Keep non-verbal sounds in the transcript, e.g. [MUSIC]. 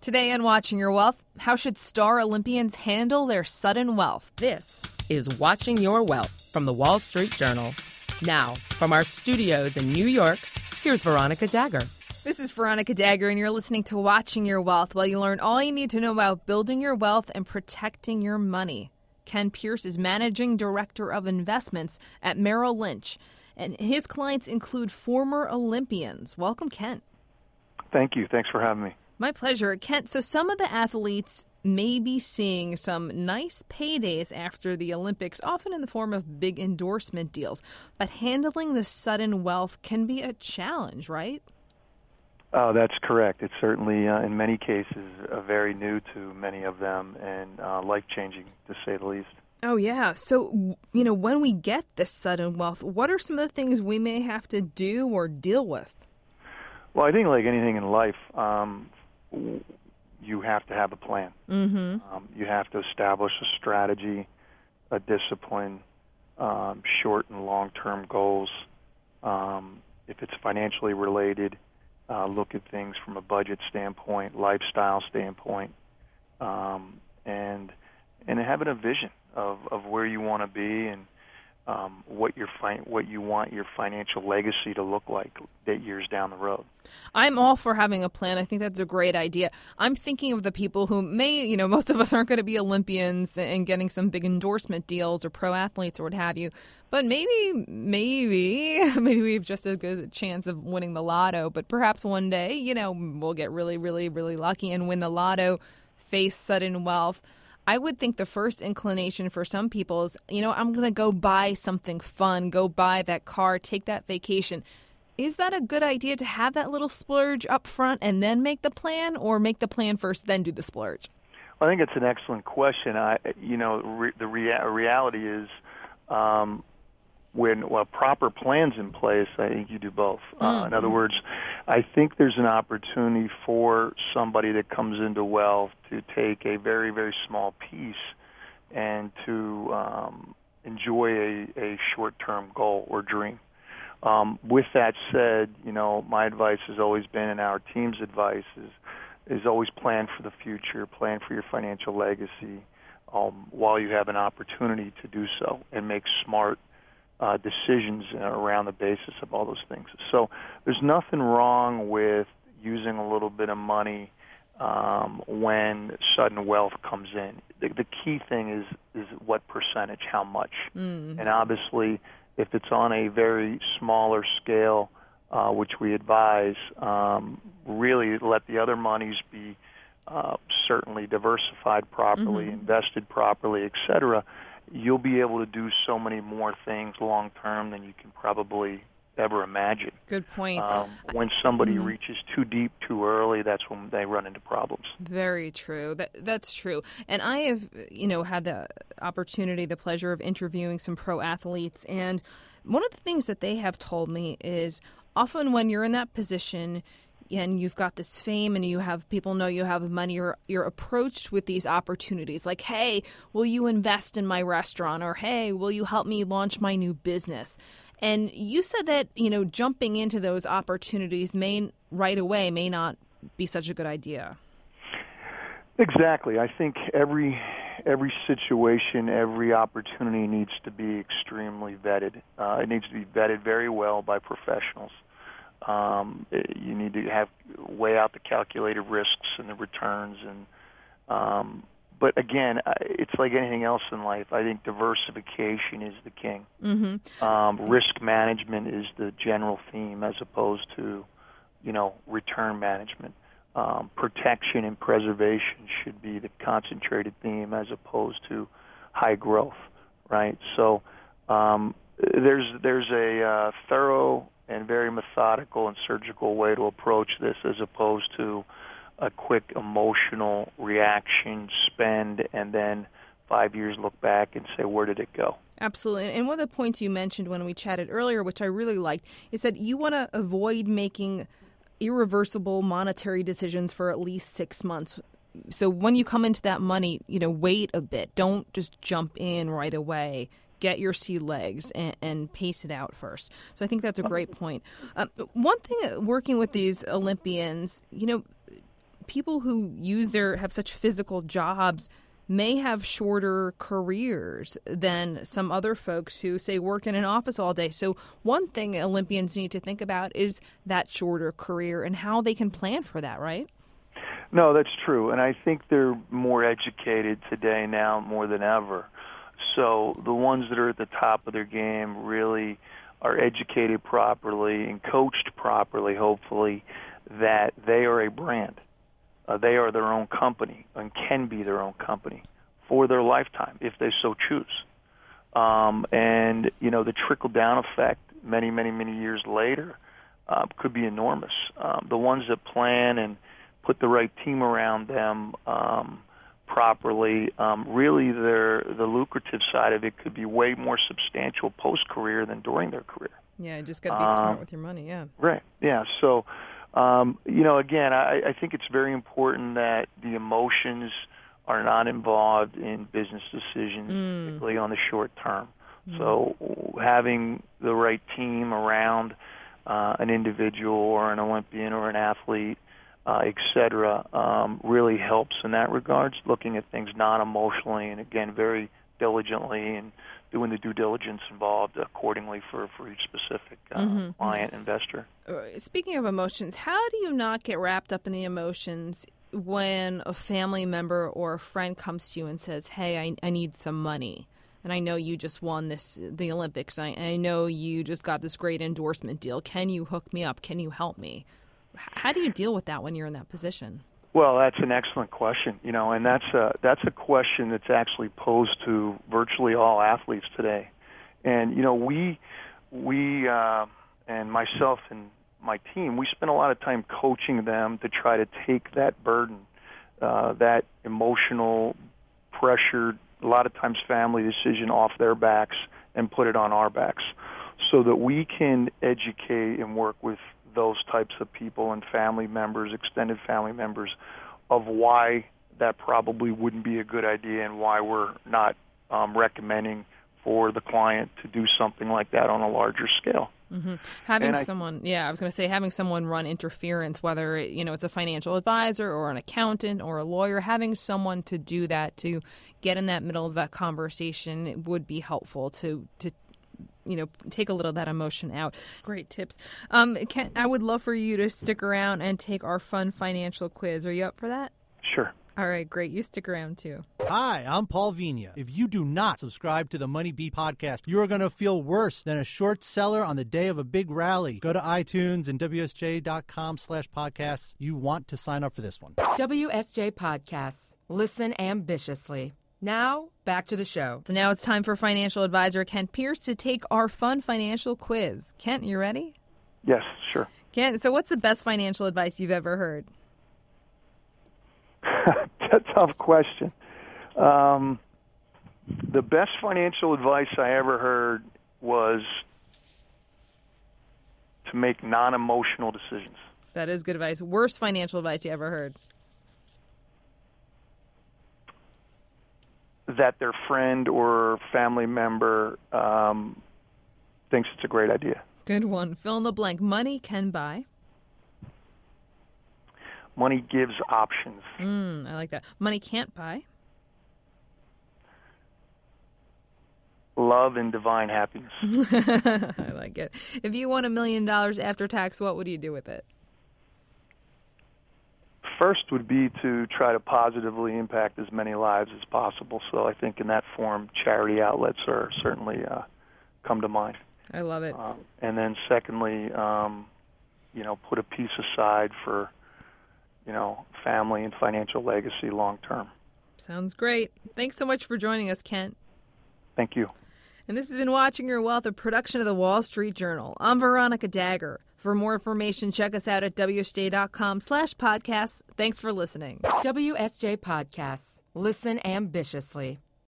Today on Watching Your Wealth, how should star Olympians handle their sudden wealth? This is Watching Your Wealth from the Wall Street Journal. Now, from our studios in New York, here's Veronica Dagher. This is Veronica Dagher, and you're listening to Watching Your Wealth, while you learn all you need to know about building your wealth and protecting your money. Ken Pearce is Managing Director of Investments at Merrill Lynch, and his clients include former Olympians. Welcome, Ken. Thank you. Thanks for having me. My pleasure. Kent, so some of the athletes may be seeing some nice paydays after the Olympics, often in the form of big endorsement deals. But handling the sudden wealth can be a challenge, right? Oh, that's correct. It's certainly, uh, in many cases, uh, very new to many of them and uh, life changing, to say the least. Oh, yeah. So, you know, when we get this sudden wealth, what are some of the things we may have to do or deal with? Well, I think, like anything in life, um, you have to have a plan. Mm-hmm. Um, you have to establish a strategy, a discipline, um, short and long-term goals. Um, if it's financially related, uh, look at things from a budget standpoint, lifestyle standpoint, um, and and having a vision of, of where you want to be and um, what your fi- what you want your financial legacy to look like eight years down the road. I'm all for having a plan. I think that's a great idea. I'm thinking of the people who may, you know, most of us aren't going to be Olympians and getting some big endorsement deals or pro athletes or what have you. But maybe, maybe, [LAUGHS] maybe we have just as good a chance of winning the lotto. But perhaps one day, you know, we'll get really, really, really lucky and win the lotto, face sudden wealth. I would think the first inclination for some people is, you know, I'm going to go buy something fun, go buy that car, take that vacation. Is that a good idea to have that little splurge up front and then make the plan, or make the plan first, then do the splurge? Well, I think it's an excellent question. I, you know, re- the rea- reality is, um, when well, proper plans in place, I think you do both. Uh, mm-hmm. in other words, I think there's an opportunity for somebody that comes into wealth to take a very very small piece and to um, enjoy a, a short-term goal or dream. Um, with that said, you know, my advice has always been, and our team's advice is, is always plan for the future, plan for your financial legacy, um, while you have an opportunity to do so, and make smart uh, decisions around the basis of all those things. So there's nothing wrong with using a little bit of money um, when sudden wealth comes in. The, the key thing is is what percentage, how much, mm. and obviously, if it's on a very smaller scale, uh, which we advise, um, really let the other monies be uh, certainly diversified properly, mm-hmm. invested properly, et cetera you'll be able to do so many more things long term than you can probably ever imagine. Good point. Um, when somebody mm-hmm. reaches too deep too early, that's when they run into problems. Very true. That that's true. And I have, you know, had the opportunity, the pleasure of interviewing some pro athletes, and one of the things that they have told me is often when you're in that position, and you've got this fame and you have people know you have money you're, you're approached with these opportunities. Like hey will you invest in my restaurant? Or hey will you help me launch my new business? And you said that you know jumping into those opportunities may right away may not be such a good idea. Exactly. I think every every situation every opportunity needs to be extremely vetted. Uh, it needs to be vetted very well by professionals um, you need to have weigh out the calculated risks and the returns, and um, but again, it's like anything else in life. I think diversification is the king. Mm-hmm. Um, risk management is the general theme, as opposed to, you know, return management. Um, protection and preservation should be the concentrated theme, as opposed to high growth, right? So um, there's there's a uh, thorough and very methodical and surgical way to approach this as opposed to a quick emotional reaction, spend, and then five years look back and say, where did it go? Absolutely. And one of the points you mentioned when we chatted earlier, which I really liked, is that you want to avoid making irreversible monetary decisions for at least six months. So when you come into that money, you know, wait a bit. Don't just jump in right away get your sea legs and, and, pace it out first. So I think that's a great point. Um, one thing uh, working with these Olympians, you know, people who use their have such physical jobs may have shorter careers than some other folks who say work in an office all day. So one thing Olympians need to think about is that shorter career and how they can plan for that, right? No, that's true. And I think they're more educated today now more than ever. So the ones that are at the top of their game really are educated properly and coached properly, hopefully, that they are a brand. Uh, they are their own company and can be their own company for their lifetime if they so choose. Um, and, you know, the trickle down effect many, many, many years later uh, could be enormous. Um, the ones that plan and put the right team around them um, properly, um, really their the lucrative side of it could be way more substantial post career than during their career. Yeah, you just got to be smart um, with your money. Yeah. Right. Yeah. So, um, you know, again, I, I think it's very important that the emotions are not involved in business decisions, mm. particularly on the short term. Mm. So, having the right team around uh, an individual or an Olympian or an athlete uh, et cetera, um, really helps in that regards, looking at things non-emotionally and, again, very diligently and doing the due diligence involved accordingly for, for each specific uh, mm-hmm. client, investor. Uh, speaking of emotions, how do you not get wrapped up in the emotions when a family member or a friend comes to you and says, hey, I, I need some money? and I know you just won this the Olympics. I, I know you just got this great endorsement deal. Can you hook me up? Can you help me? How do you deal with that when you're in that position? Well, that's an excellent question, you know, and that's a that's a question that's actually posed to virtually all athletes today. And you know, we we uh, and myself and my team, we spend a lot of time coaching them to try to take that burden, uh, that emotional pressure, a lot of times family decision off their backs and put it on our backs, so that we can educate and work with those types of people and family members, extended family members, of why that probably wouldn't be a good idea and why we're not um, recommending for the client to do something like that on a larger scale. Mm-hmm. Having I, someone, yeah, I was going to say having someone run interference, whether it, you know it's a financial advisor or an accountant or a lawyer, having someone to do that to get in that middle of that conversation would be helpful to to you know take a little of that emotion out. Great tips. Um, Ken, I would love for you to stick around and take our fun financial quiz. Are you up for that? Sure. All right, great. You stick around too. Hi, I'm Paul Vigna. If you do not subscribe to the Money Beat podcast, you are going to feel worse than a short seller on the day of a big rally. Go to iTunes and WSJ.com slash podcasts. You want to sign up for this one. WSJ Podcasts. Listen ambitiously. Now, back to the show. So now it's time for financial advisor Kent Pearce to take our fun financial quiz. Kent, you ready? Yes, sure. Kent, so what's the best financial advice you've ever heard? [LAUGHS] That's a tough question. Um, the best financial advice I ever heard was to make non-emotional decisions. That is good advice. Worst financial advice you ever heard? That their friend or family member um, thinks it's a great idea. Good one. Fill in the blank. Money can buy. Money gives options. Mm, I like that. Money can't buy. Love and divine happiness. [LAUGHS] I like it. If you won a million dollars after tax, what would you do with it? First would be to try to positively impact as many lives as possible. So I think in that form, charity outlets are certainly uh, come to mind. I love it. Um, and then secondly, um, you know, put a piece aside for, you know, family and financial legacy long term. Sounds great. Thanks so much for joining us, Kent. Thank you. And this has been Watching Your Wealth, a production of the Wall Street Journal. I'm Veronica Dagher. For more information, check us out at WSJ.com slash podcasts. Thanks for listening. WSJ Podcasts. Listen ambitiously.